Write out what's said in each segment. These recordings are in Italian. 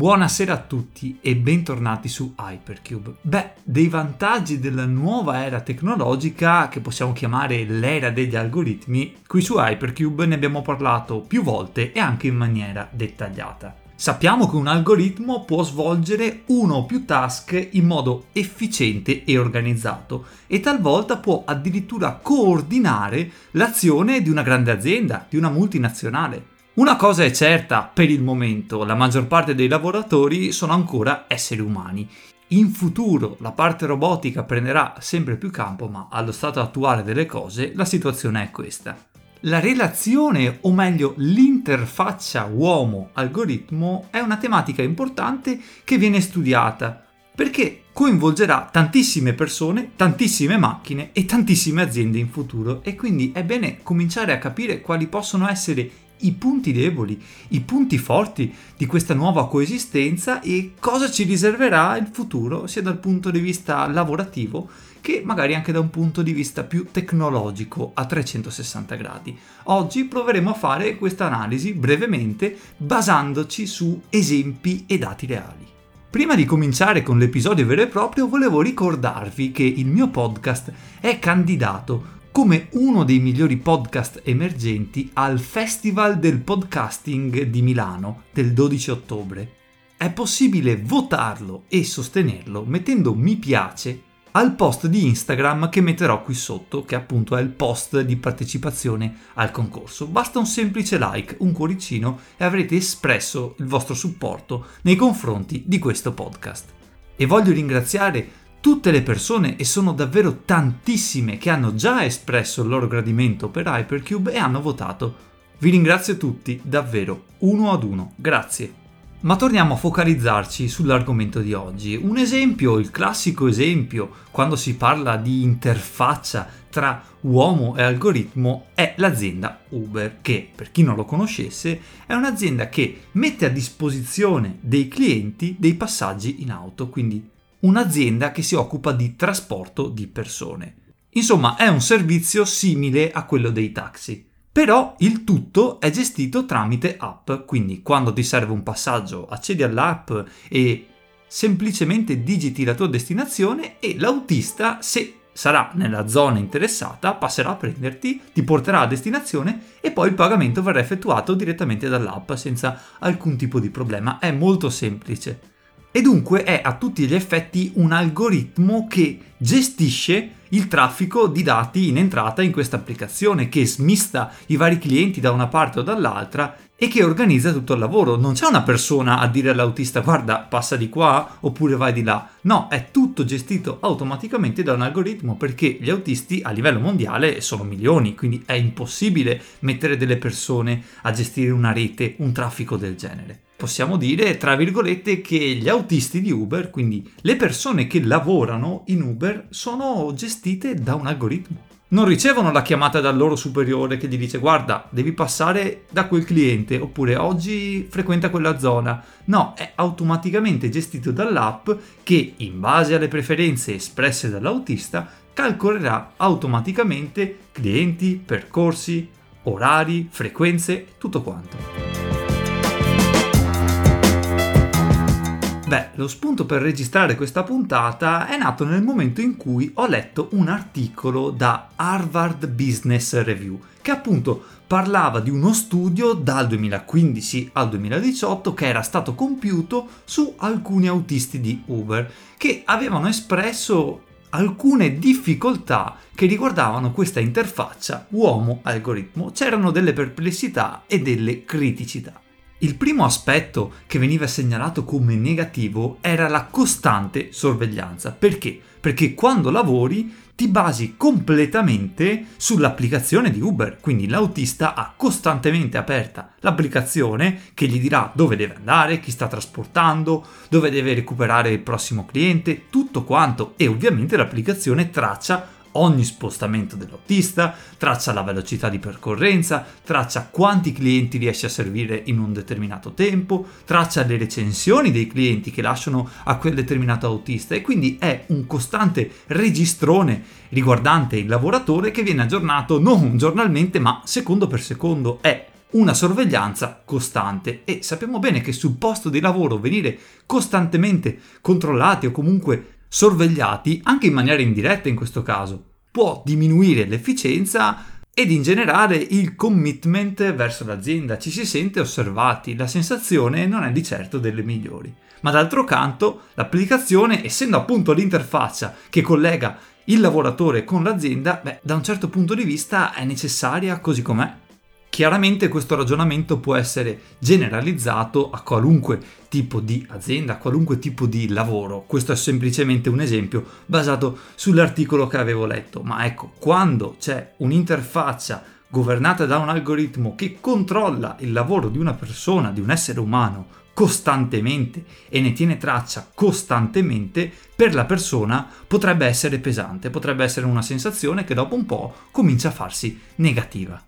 Buonasera a tutti e bentornati su Hypercube. Beh, dei vantaggi della nuova era tecnologica, che possiamo chiamare l'era degli algoritmi, qui su Hypercube ne abbiamo parlato più volte e anche in maniera dettagliata. Sappiamo che un algoritmo può svolgere uno o più task in modo efficiente e organizzato e talvolta può addirittura coordinare l'azione di una grande azienda, di una multinazionale. Una cosa è certa per il momento, la maggior parte dei lavoratori sono ancora esseri umani. In futuro la parte robotica prenderà sempre più campo, ma allo stato attuale delle cose la situazione è questa. La relazione, o meglio l'interfaccia uomo-algoritmo, è una tematica importante che viene studiata perché coinvolgerà tantissime persone, tantissime macchine e tantissime aziende in futuro e quindi è bene cominciare a capire quali possono essere i punti deboli, i punti forti di questa nuova coesistenza e cosa ci riserverà il futuro sia dal punto di vista lavorativo che magari anche da un punto di vista più tecnologico a 360 gradi. Oggi proveremo a fare questa analisi brevemente basandoci su esempi e dati reali. Prima di cominciare con l'episodio vero e proprio volevo ricordarvi che il mio podcast è candidato come uno dei migliori podcast emergenti al Festival del Podcasting di Milano del 12 ottobre. È possibile votarlo e sostenerlo mettendo mi piace al post di Instagram che metterò qui sotto, che appunto è il post di partecipazione al concorso. Basta un semplice like, un cuoricino e avrete espresso il vostro supporto nei confronti di questo podcast. E voglio ringraziare tutte le persone, e sono davvero tantissime, che hanno già espresso il loro gradimento per Hypercube e hanno votato. Vi ringrazio tutti, davvero, uno ad uno, grazie. Ma torniamo a focalizzarci sull'argomento di oggi. Un esempio, il classico esempio, quando si parla di interfaccia tra uomo e algoritmo, è l'azienda Uber, che per chi non lo conoscesse è un'azienda che mette a disposizione dei clienti dei passaggi in auto, quindi un'azienda che si occupa di trasporto di persone. Insomma, è un servizio simile a quello dei taxi. Però il tutto è gestito tramite app, quindi quando ti serve un passaggio accedi all'app e semplicemente digiti la tua destinazione e l'autista, se sarà nella zona interessata, passerà a prenderti, ti porterà a destinazione e poi il pagamento verrà effettuato direttamente dall'app senza alcun tipo di problema. È molto semplice e dunque è a tutti gli effetti un algoritmo che gestisce il traffico di dati in entrata in questa applicazione, che smista i vari clienti da una parte o dall'altra e che organizza tutto il lavoro. Non c'è una persona a dire all'autista guarda passa di qua oppure vai di là. No, è tutto gestito automaticamente da un algoritmo perché gli autisti a livello mondiale sono milioni, quindi è impossibile mettere delle persone a gestire una rete, un traffico del genere possiamo dire, tra virgolette, che gli autisti di Uber, quindi le persone che lavorano in Uber, sono gestite da un algoritmo. Non ricevono la chiamata dal loro superiore che gli dice guarda, devi passare da quel cliente oppure oggi frequenta quella zona. No, è automaticamente gestito dall'app che, in base alle preferenze espresse dall'autista, calcolerà automaticamente clienti, percorsi, orari, frequenze, tutto quanto. Beh, lo spunto per registrare questa puntata è nato nel momento in cui ho letto un articolo da Harvard Business Review che appunto parlava di uno studio dal 2015 al 2018 che era stato compiuto su alcuni autisti di Uber che avevano espresso alcune difficoltà che riguardavano questa interfaccia uomo-algoritmo. C'erano delle perplessità e delle criticità. Il primo aspetto che veniva segnalato come negativo era la costante sorveglianza. Perché? Perché quando lavori ti basi completamente sull'applicazione di Uber, quindi l'autista ha costantemente aperta l'applicazione che gli dirà dove deve andare, chi sta trasportando, dove deve recuperare il prossimo cliente, tutto quanto e ovviamente l'applicazione traccia ogni spostamento dell'autista, traccia la velocità di percorrenza, traccia quanti clienti riesce a servire in un determinato tempo, traccia le recensioni dei clienti che lasciano a quel determinato autista e quindi è un costante registrone riguardante il lavoratore che viene aggiornato non giornalmente ma secondo per secondo. È una sorveglianza costante e sappiamo bene che sul posto di lavoro venire costantemente controllati o comunque sorvegliati, anche in maniera indiretta in questo caso, può diminuire l'efficienza ed in generale il commitment verso l'azienda, ci si sente osservati, la sensazione non è di certo delle migliori. Ma d'altro canto l'applicazione, essendo appunto l'interfaccia che collega il lavoratore con l'azienda, beh, da un certo punto di vista è necessaria così com'è. Chiaramente questo ragionamento può essere generalizzato a qualunque tipo di azienda, a qualunque tipo di lavoro. Questo è semplicemente un esempio basato sull'articolo che avevo letto. Ma ecco, quando c'è un'interfaccia governata da un algoritmo che controlla il lavoro di una persona, di un essere umano, costantemente e ne tiene traccia costantemente, per la persona potrebbe essere pesante, potrebbe essere una sensazione che dopo un po' comincia a farsi negativa.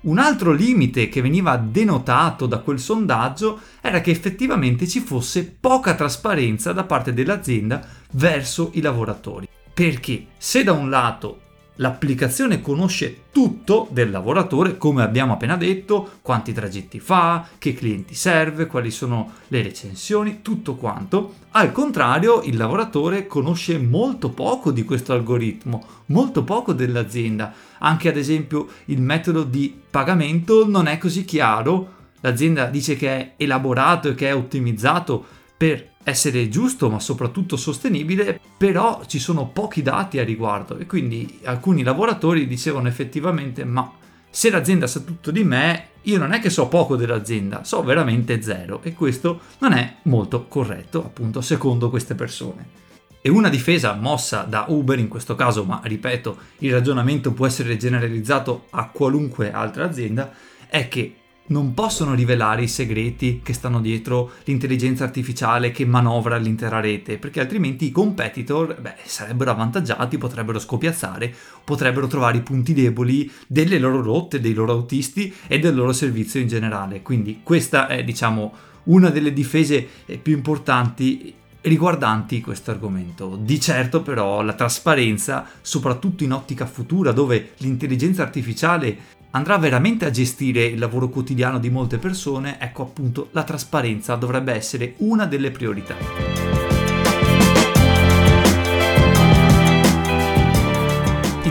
Un altro limite che veniva denotato da quel sondaggio era che effettivamente ci fosse poca trasparenza da parte dell'azienda verso i lavoratori. Perché se da un lato L'applicazione conosce tutto del lavoratore, come abbiamo appena detto, quanti tragitti fa, che clienti serve, quali sono le recensioni, tutto quanto. Al contrario, il lavoratore conosce molto poco di questo algoritmo, molto poco dell'azienda. Anche ad esempio il metodo di pagamento non è così chiaro. L'azienda dice che è elaborato e che è ottimizzato per essere giusto ma soprattutto sostenibile, però ci sono pochi dati a riguardo e quindi alcuni lavoratori dicevano effettivamente ma se l'azienda sa tutto di me, io non è che so poco dell'azienda, so veramente zero e questo non è molto corretto appunto secondo queste persone. E una difesa mossa da Uber in questo caso, ma ripeto, il ragionamento può essere generalizzato a qualunque altra azienda, è che non possono rivelare i segreti che stanno dietro l'intelligenza artificiale che manovra l'intera rete, perché altrimenti i competitor beh, sarebbero avvantaggiati, potrebbero scopiazzare, potrebbero trovare i punti deboli delle loro rotte, dei loro autisti e del loro servizio in generale. Quindi questa è, diciamo, una delle difese eh, più importanti riguardanti questo argomento. Di certo però la trasparenza, soprattutto in ottica futura dove l'intelligenza artificiale andrà veramente a gestire il lavoro quotidiano di molte persone, ecco appunto la trasparenza dovrebbe essere una delle priorità.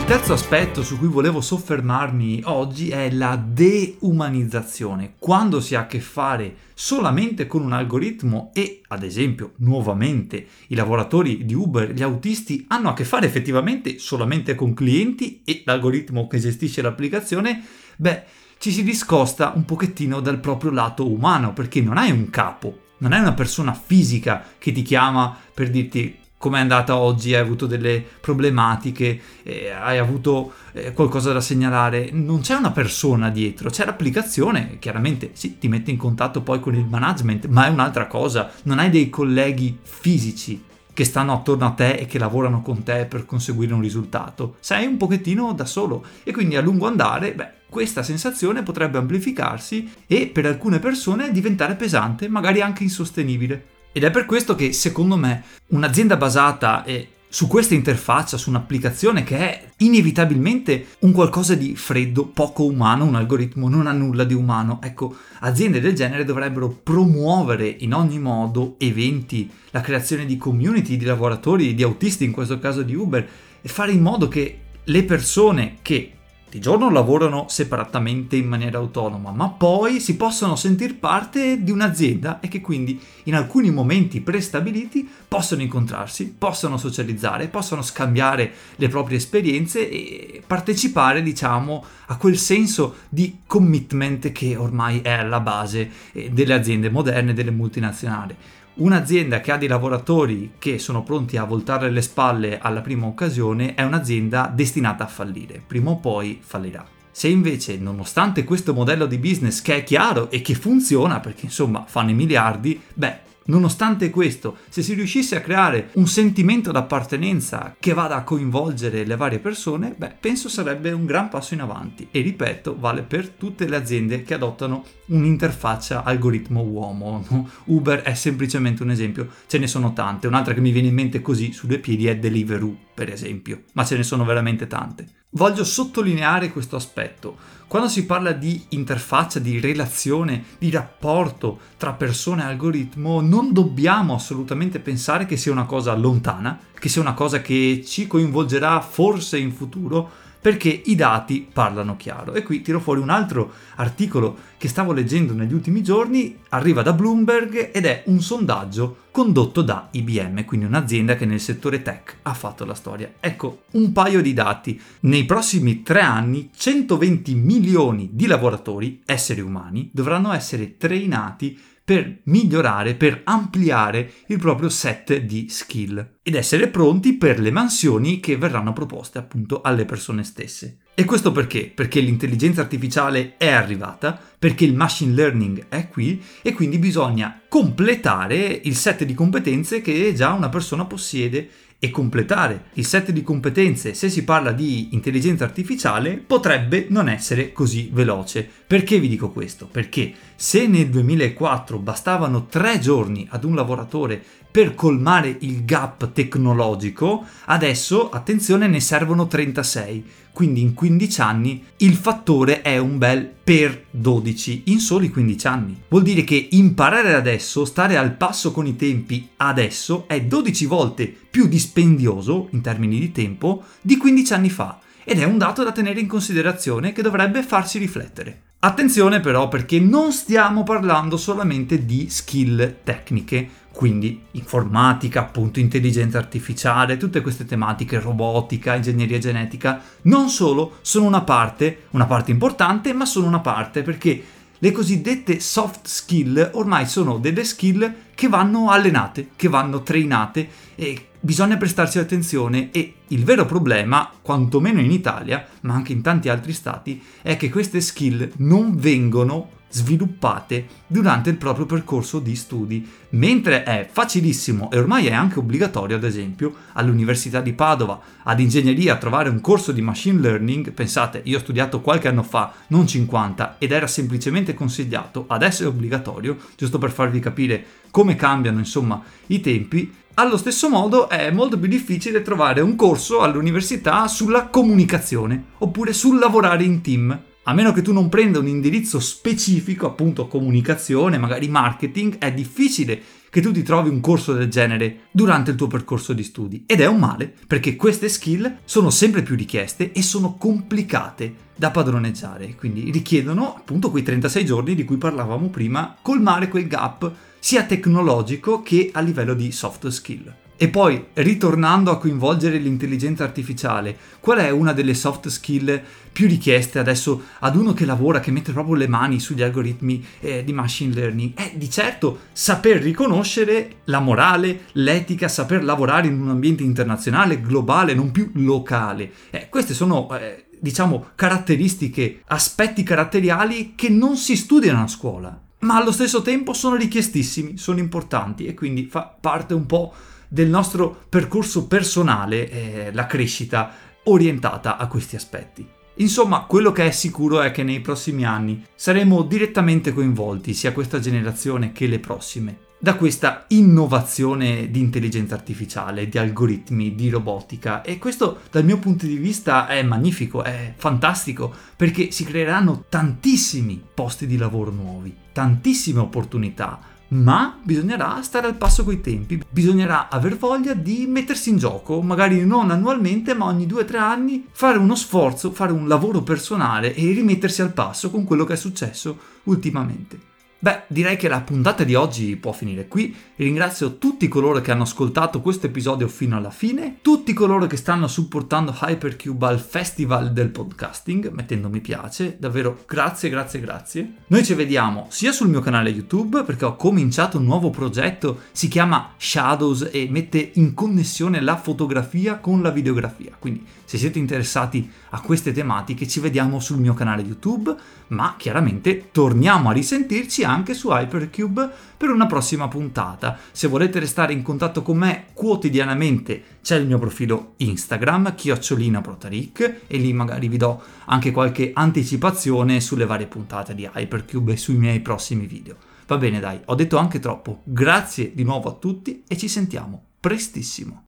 Terzo aspetto su cui volevo soffermarmi oggi è la deumanizzazione. Quando si ha a che fare solamente con un algoritmo e, ad esempio, nuovamente i lavoratori di Uber, gli autisti, hanno a che fare effettivamente solamente con clienti e l'algoritmo che gestisce l'applicazione, beh, ci si discosta un pochettino dal proprio lato umano, perché non hai un capo, non hai una persona fisica che ti chiama per dirti come è andata oggi, hai avuto delle problematiche, eh, hai avuto eh, qualcosa da segnalare, non c'è una persona dietro, c'è l'applicazione, chiaramente sì, ti mette in contatto poi con il management, ma è un'altra cosa, non hai dei colleghi fisici che stanno attorno a te e che lavorano con te per conseguire un risultato, sei un pochettino da solo. E quindi a lungo andare, beh, questa sensazione potrebbe amplificarsi e per alcune persone diventare pesante, magari anche insostenibile. Ed è per questo che secondo me un'azienda basata eh, su questa interfaccia, su un'applicazione che è inevitabilmente un qualcosa di freddo, poco umano, un algoritmo non ha nulla di umano. Ecco, aziende del genere dovrebbero promuovere in ogni modo eventi, la creazione di community di lavoratori, di autisti, in questo caso di Uber, e fare in modo che le persone che di giorno lavorano separatamente in maniera autonoma, ma poi si possono sentire parte di un'azienda e che quindi in alcuni momenti prestabiliti possono incontrarsi, possono socializzare, possono scambiare le proprie esperienze e partecipare, diciamo, a quel senso di commitment che ormai è alla base eh, delle aziende moderne, delle multinazionali. Un'azienda che ha dei lavoratori che sono pronti a voltare le spalle alla prima occasione è un'azienda destinata a fallire, prima o poi fallirà. Se invece, nonostante questo modello di business che è chiaro e che funziona, perché insomma fanno i miliardi, beh, Nonostante questo, se si riuscisse a creare un sentimento d'appartenenza che vada a coinvolgere le varie persone, beh, penso sarebbe un gran passo in avanti. E ripeto, vale per tutte le aziende che adottano un'interfaccia algoritmo uomo. Uber è semplicemente un esempio, ce ne sono tante. Un'altra che mi viene in mente così su due piedi è Deliveroo per esempio, ma ce ne sono veramente tante. Voglio sottolineare questo aspetto. Quando si parla di interfaccia, di relazione, di rapporto tra persone e algoritmo, non dobbiamo assolutamente pensare che sia una cosa lontana, che sia una cosa che ci coinvolgerà forse in futuro, perché i dati parlano chiaro. E qui tiro fuori un altro articolo che stavo leggendo negli ultimi giorni, arriva da Bloomberg ed è un sondaggio condotto da IBM, quindi un'azienda che nel settore tech ha fatto la storia. Ecco, un paio di dati. Nei prossimi tre anni 120 milioni di lavoratori, esseri umani, dovranno essere trainati per migliorare, per ampliare il proprio set di skill ed essere pronti per le mansioni che verranno proposte appunto alle persone stesse. E questo perché? Perché l'intelligenza artificiale è arrivata, perché il machine learning è qui e quindi bisogna completare il set di competenze che già una persona possiede e completare il set di competenze se si parla di intelligenza artificiale potrebbe non essere così veloce. Perché vi dico questo? Perché se nel 2004 bastavano tre giorni ad un lavoratore per colmare il gap tecnologico, adesso, attenzione, ne servono 36. Quindi in 15 anni il fattore è un bel per 12 in soli 15 anni. Vuol dire che imparare adesso, stare al passo con i tempi adesso è 12 volte più dispendioso in termini di tempo di 15 anni fa ed è un dato da tenere in considerazione che dovrebbe farci riflettere. Attenzione però perché non stiamo parlando solamente di skill tecniche, quindi informatica, appunto intelligenza artificiale, tutte queste tematiche, robotica, ingegneria genetica, non solo sono una parte, una parte importante, ma sono una parte perché le cosiddette soft skill ormai sono delle skill che vanno allenate, che vanno trainate e bisogna prestarci attenzione e il vero problema, quantomeno in Italia, ma anche in tanti altri stati, è che queste skill non vengono sviluppate durante il proprio percorso di studi, mentre è facilissimo e ormai è anche obbligatorio, ad esempio, all'Università di Padova, ad ingegneria, trovare un corso di machine learning, pensate, io ho studiato qualche anno fa, non 50, ed era semplicemente consigliato, adesso è obbligatorio, giusto per farvi capire come cambiano, insomma, i tempi, allo stesso modo è molto più difficile trovare un corso all'università sulla comunicazione oppure sul lavorare in team. A meno che tu non prenda un indirizzo specifico, appunto comunicazione, magari marketing, è difficile che tu ti trovi un corso del genere durante il tuo percorso di studi. Ed è un male, perché queste skill sono sempre più richieste e sono complicate da padroneggiare, quindi richiedono appunto quei 36 giorni di cui parlavamo prima, colmare quel gap sia tecnologico che a livello di soft skill. E poi, ritornando a coinvolgere l'intelligenza artificiale, qual è una delle soft skill più richieste adesso ad uno che lavora, che mette proprio le mani sugli algoritmi eh, di machine learning? È di certo saper riconoscere la morale, l'etica, saper lavorare in un ambiente internazionale, globale, non più locale. Eh, queste sono... Eh, diciamo caratteristiche, aspetti caratteriali che non si studiano a scuola, ma allo stesso tempo sono richiestissimi, sono importanti e quindi fa parte un po' del nostro percorso personale eh, la crescita orientata a questi aspetti. Insomma, quello che è sicuro è che nei prossimi anni saremo direttamente coinvolti, sia questa generazione che le prossime, da questa innovazione di intelligenza artificiale, di algoritmi, di robotica e questo dal mio punto di vista è magnifico, è fantastico perché si creeranno tantissimi posti di lavoro nuovi, tantissime opportunità, ma bisognerà stare al passo coi tempi, bisognerà aver voglia di mettersi in gioco, magari non annualmente, ma ogni 2-3 anni fare uno sforzo, fare un lavoro personale e rimettersi al passo con quello che è successo ultimamente. Beh, direi che la puntata di oggi può finire qui. Ringrazio tutti coloro che hanno ascoltato questo episodio fino alla fine, tutti coloro che stanno supportando Hypercube al Festival del Podcasting, mettendo mi piace. Davvero grazie, grazie, grazie. Noi ci vediamo sia sul mio canale YouTube, perché ho cominciato un nuovo progetto, si chiama Shadows e mette in connessione la fotografia con la videografia. Quindi se siete interessati a queste tematiche ci vediamo sul mio canale YouTube, ma chiaramente torniamo a risentirci anche su Hypercube per una prossima puntata. Se volete restare in contatto con me quotidianamente c'è il mio profilo Instagram, chiocciolina protaric, e lì magari vi do anche qualche anticipazione sulle varie puntate di Hypercube e sui miei prossimi video. Va bene dai, ho detto anche troppo. Grazie di nuovo a tutti e ci sentiamo prestissimo.